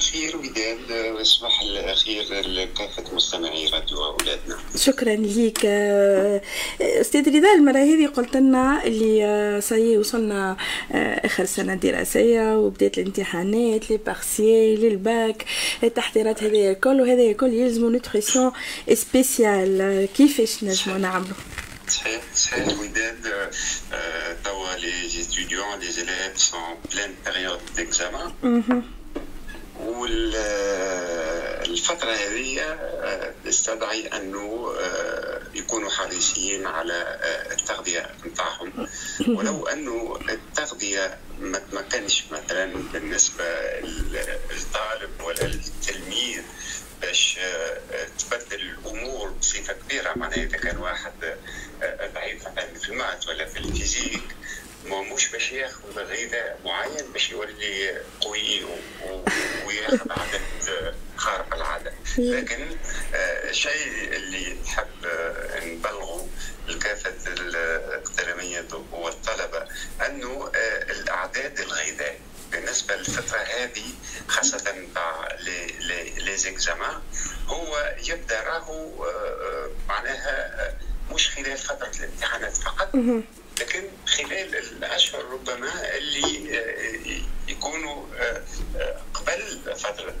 الخير وداد وصباح الخير لكافة مستمعي راديو أولادنا. شكرا ليك. أستاذ رضا المرة هذه قلت لنا اللي c'est وصلنا آخر سنة دراسية وبدات الامتحانات les partiels الباك التحضيرات هذه الكل وهذا الكل يلزموا nutrition spéciale كيفاش نجموا نعملوا صحيح. صحيح وداد توا les étudiants les élèves sont pleine période d'examens والفترة هذه تستدعي أنه يكونوا حريصين على التغذية نتاعهم ولو أنه التغذية ما كانش مثلا بالنسبة للطالب ولا للتلميذ باش تبدل الأمور بصفة كبيرة. معناها إذا كان واحد ضعيف مثلا في المات ولا في الفيزيك ما مش باش ياخذ غذاء معين باش يولي قوي عادات خارقه العاده لكن الشيء اللي نحب نبلغه لكافه التلاميذ والطلبة أنه الأعداد الغذاء بالنسبة للفترة هذه خاصة نتاع لي زيكزامان هو يبدأ راهو معناها مش خلال فترة الامتحانات فقط لكن خلال الأشهر ربما اللي يكونوا قبل فتره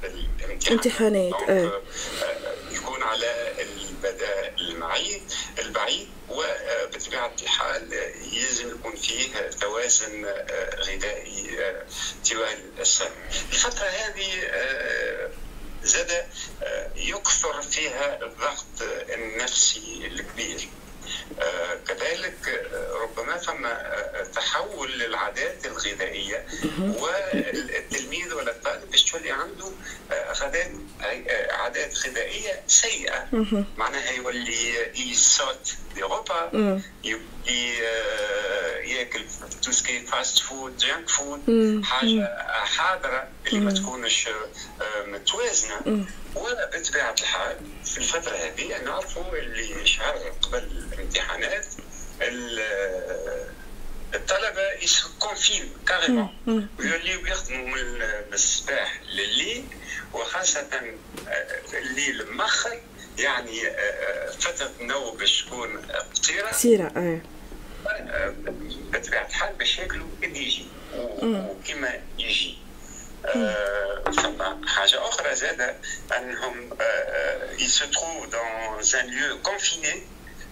الامتحانات يكون على البداء المعي البعيد وبطبيعة الحال يلزم يكون فيه توازن غذائي طوال السنة. الفترة هذه زاد يكثر فيها الضغط النفسي الكبير آه كذلك ربما ثم تحول للعادات الغذائية والتلميذ ولا الطالب تولي عنده عادات عادات غذائية سيئة. معناها يولي يصوت دي روبا يولي ياكل tout ce qui fast food junk food حاجة حاضرة. اللي ما تكونش متوازنة. وبطبيعه الحال في الفترة هذه نعرفوا اللي شهر قبل الامتحانات الطلبة يكونو fin carrément ويوليو يخدموا من الصباح لليل وخاصه الليل مخر يعني فترة النوم باش تكون قصيرة. قصيرة بطبيعة الحال باش ياكلوا يجي وكما يجي. ثم حاجة أخرى زاده انهم ils sont dans un lieu confiné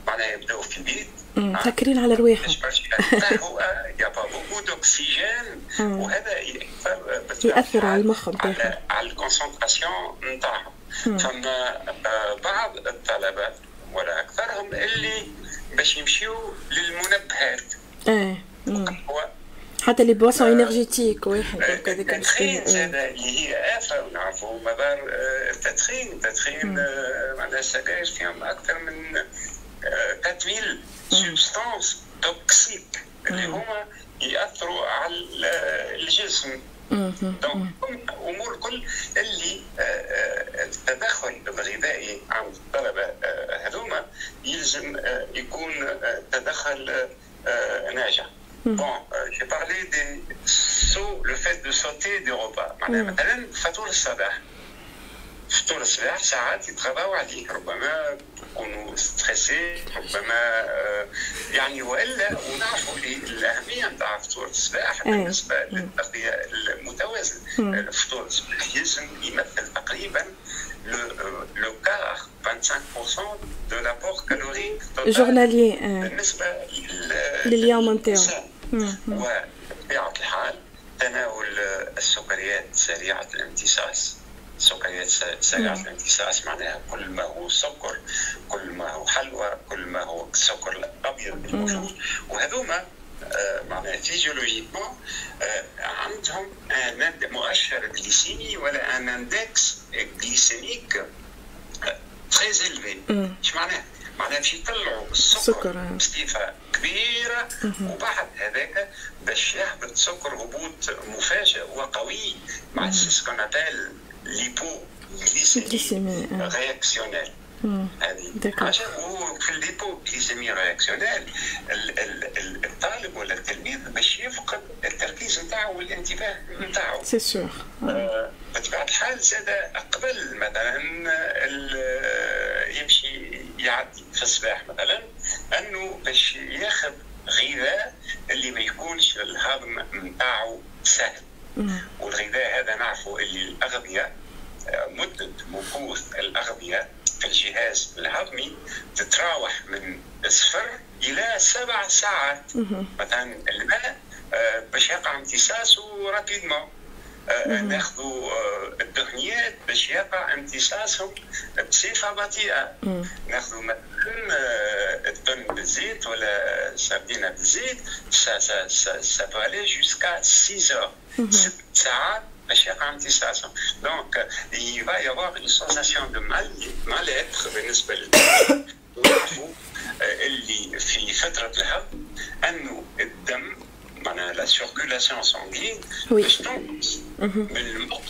معناها يبداو في البيت مسكرين على رواحهم. التهوءه يا با beaucoup d'oxygène وهذا ياثر ياثر على المخ على, على ال concentration نتاعهم. ثم بعض الطلبة ولا أكثرهم اللي باش يمشيو للمنبهات. إيه. حتى les boissons énergétiques واحد التدخين زاد اللي هي افه ونعرفوا مدار التدخين التدخين معناها السجاير فيهم أكثر من 4000 substances toxiques اللي هما ياثروا على الجسم donc امور كل اللي التدخل الغذائي عند الطلبه هذوما يلزم يكون تدخل ناجح Bon, euh, j'ai parlé des sauts, le fait de sauter des repas. مثلا فطور الصباح فطور الصباح ساعات يتغذاو عليه ربما يكونوا stressés ربما يعني والا ونعرفوا الاهميه نتاع فطور الصباح بالنسبة للتغذيه المتوازن فطور الصباح يلزم يمثل تقريبا le quart 25% de l'apport calorique total. Journalier بالنسبة لليوم نتاعو وبطبيعه الحال تناول السكريات سريعة الامتصاص. سكريات سريعة الامتصاص معناها كل ما هو سكر كل ما هو حلوى كل ما هو السكر الأبيض الموجود وهذوما معناها physiologiquement عندهم مؤشر glycémie ولا un index glycémique très élevé إيش معناها؟ معناها باش يطلعوا السكر بصفة كبيرة وبعد هذاك باش يهبط سكر هبوط مفاجئ وقوي مع ce qu'on appelle l'hypo glycémie réactionnelle عشان وفي ال l'hypoglycémie réactionnelle الطالب ولا التلميذ باش يفقد التركيز نتاعو والانتباه نتاعو. c'est sûr بطبيعة الحال زاد قبل مثلا يعدي في الصباح مثلا أنه باش ياخذ غذاء اللي ما يكونش الهضم نتاعو سهل. والغذاء هذا نعرفوا اللي الأغذية مدة مكوث الأغذية في الجهاز الهضمي تتراوح من صفر إلى سبع ساعات. مثلا الماء آه، باش يقع امتصاصه رابيدمون ناخذوا آه، الدهنيات باش يقع امتصاصهم بصفة بطيئة. ناخذوا مثلا آه، الدن بالزيت ولا سردينة بالزيت سا peut aller jusqu'à 6 heures. 6 ساعات باش يقع امتصاصهم. donc va y avoir une sensation de mal mal-être بالنسبة نعرفوا اللي في فترة الهضم أنه الدم معناها la circulation sanguine باش تنقص من المخ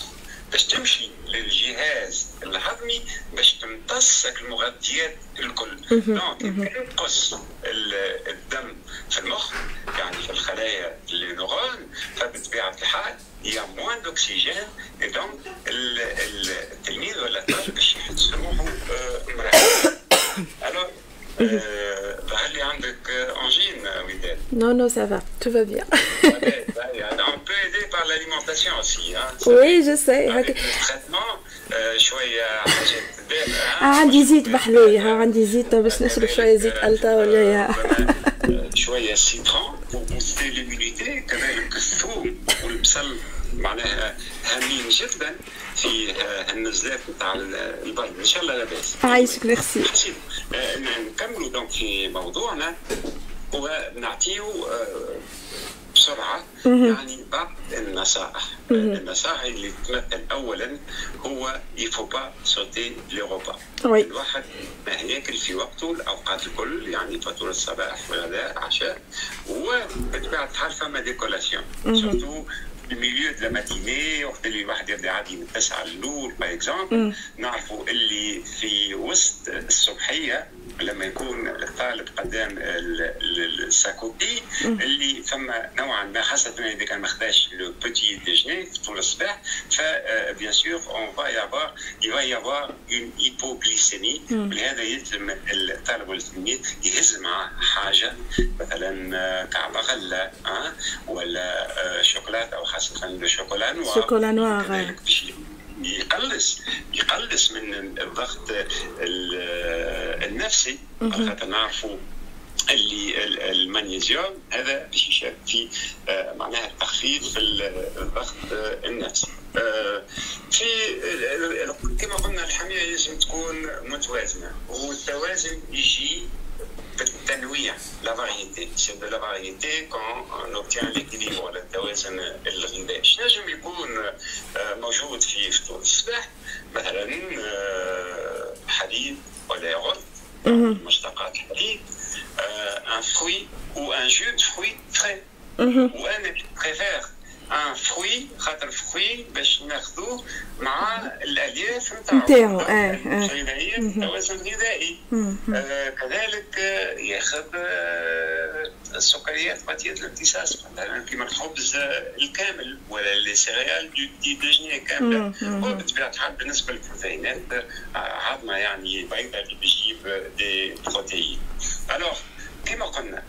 باش تمشي للجهاز الهضمي باش تمتص المغذيات الكل. donc ينقص الدم في المخ يعني في الخلايا النيورون فبطبيعه الحال هي موان دوكسيجين اي دونك التلميذ ولا الطالب باش يحس روحه مريح الوغ هل عندك انجين وداد Non, non, ça va, tout va bien. On peut aider par l'alimentation aussi. Hein. Oui, je sais. Avec le traitement, شوية حاجات عندي زيت بحلوي ها عندي زيت باش نشرب شوية زيت ألتا ولا يا شوية سيترون pour booster l'immunité كذلك الثوم والبصل معناها هامين جدا في النزلات نتاع البرد إن شاء الله لاباس عايشك ميرسي. نكملوا donc في موضوعنا. ونعطيو بسرعة يعني بعض النصائح. النصائح اللي تمثل أولا هو il faut pas sauter le repas الواحد ما ياكل في وقته الأوقات الكل يعني فطور الصباح والغداء عشاء وبطبيعة الحال فما ديكولاسيون سورتو الميليو دو ماتيني وقت اللي الواحد يبدا عادي من 9 للنور باي اكزومبل نعرفوا اللي في وسط الصبحيه لما يكون الطالب قدام الساكوبي اللي فما نوعا ما خاصة إذا كان ما خداش لو بوتي ديجني طول الصباح ف bien sûr on va y avoir il va y avoir une hypoglycémie ولهذا يلزم الطالب ولا التلميذ يهز معاه حاجة مثلا كعب غله ولا شوكولاتة أو خاصة ال chocolat noir chocolat noir يقلص يقلص من الضغط النفسي. خاطر نعرفوا اللي المغنيسيوم هذا باش يشارك في معناها التخفيض في الضغط النفسي. في كما قلنا الحماية لازم تكون متوازنة والتوازن يجي بالتنويع لا فاريتي سي دو لا فاريتي كون نوبتيان ليكيليبر التوازن الغذائي نجم يكون موجود في فطور الصباح مثلا حليب ولا ياغورت مشتقات الحليب ان فروي un jus de fruits frais. ou on préfère un fruit خاطر fruit باش ناخذوه مع الالياف نتاعو آه غذائيه توازن غذائي كذلك ياخذ السكريات بطيئه الامتصاص مثلا كيما الخبز الكامل ولا les céréales de déjeuner كامله وبطبيعه الحال بالنسبة للبروتينات عظمه يعني بيضاء اللي بتجيب دي بروتيين الوغ كما قلنا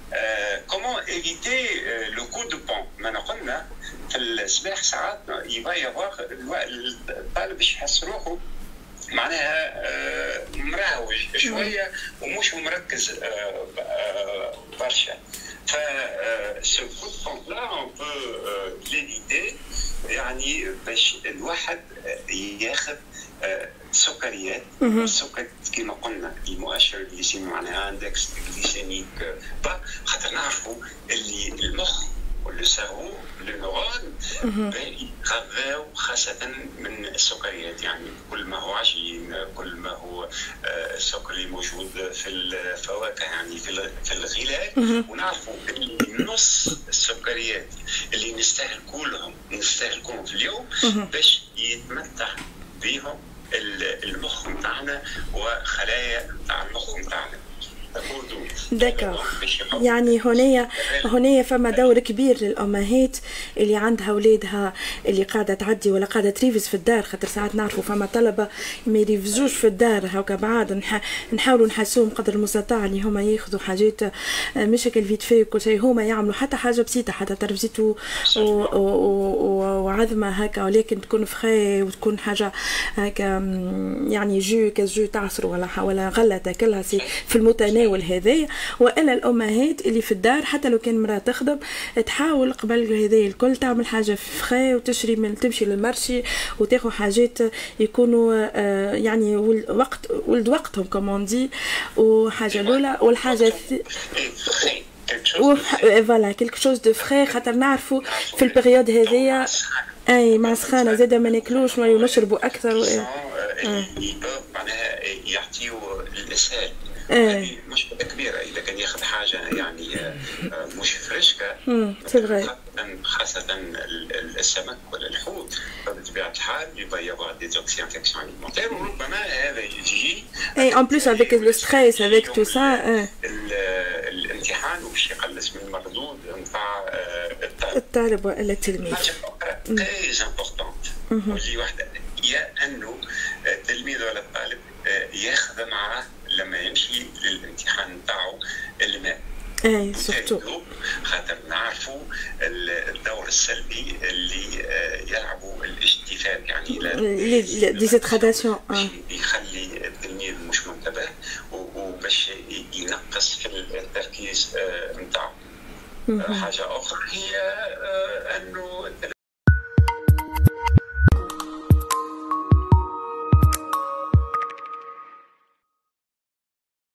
كومون ايفيتي لو كو دو الصباح ساعات يبا يافواغ الطالب يحس روحه معناها مراوج شوية ومش مركز برشا. ف سو لا اون بو ليفيتي يعني باش الواحد ياخذ سكريات. السكريات كما قلنا المؤشر الجليسيمي معناها index glycémique خاطر نعرفوا اللي المخ والسيرو ال neurones يتغذاو خاصة من السكريات يعني كل ما هو عجين كل ما هو السكري موجود في الفواكه يعني في الغذاء ونعرفوا اللي نص السكريات اللي نستهلكولهم نستهلكوهم في اليوم باش يتمتع بهم المخ نتاعنا وخلايا نتاع المخ نتاعنا دكا يعني هنا هنا فما دور كبير للأمهات اللي عندها اولادها اللي قاعدة تعدي ولا قاعدة تريفز في الدار خاطر ساعات نعرفوا فما طلبة ما يريفزوش في الدار هكا بعاد نحاولوا نحسوهم قدر المستطاع اللي هما ياخذوا حاجات آه، مشاكل فيت في وكل شيء هما يعملوا حتى حاجة بسيطة حتى ترفزيت وعظمة هكا ولكن تكون فخي وتكون حاجة هكا يعني جو كاس جو تعصر ولا ولا غله تاكلها في المتناول. هذايا وإلا الأمهات اللي في الدار حتى لو كان مرأة تخدم تحاول قبل هذايا الكل تعمل حاجة فخي وتشري من تمشي للمرشي وتاخذ حاجات يكونوا آه، يعني وقت ولد وقتهم كومون دي وحاجة الاولى والحاجة فوالا كيلكو شوز دو فخي خاطر نعرفوا في البريود هذيا أي مع سخانة زادة ما ناكلوش ونشربوا أكثر معناها يعطيوا الإسهال. إيه. مشكله كبيرة اذا كان ياخذ حاجة يعني آه، مش فريشكا خاصة السمك ولا الحوت بطبيعة الحال يبقى يبغى des infections alimentaires وربما هذا يجي et en plus avec le stress, avec tout ça الامتحان وباش يقلص من المردود نتاع الطالب. الطالب وإلا التلميذ. حاجة أخرى très importante واللي واحدة هي أنه التلميذ ولا الطالب ياخذ معاه للامتحان نتاعو الماء. et surtout خاطر نعرفوا الدور السلبي اللي يلعبوا الاجتفاف يعني ديزيتراداسيون يخلي التلميذ مش منتبه وباش ينقص في التركيز نتاعو حاجة أخرى هي أنه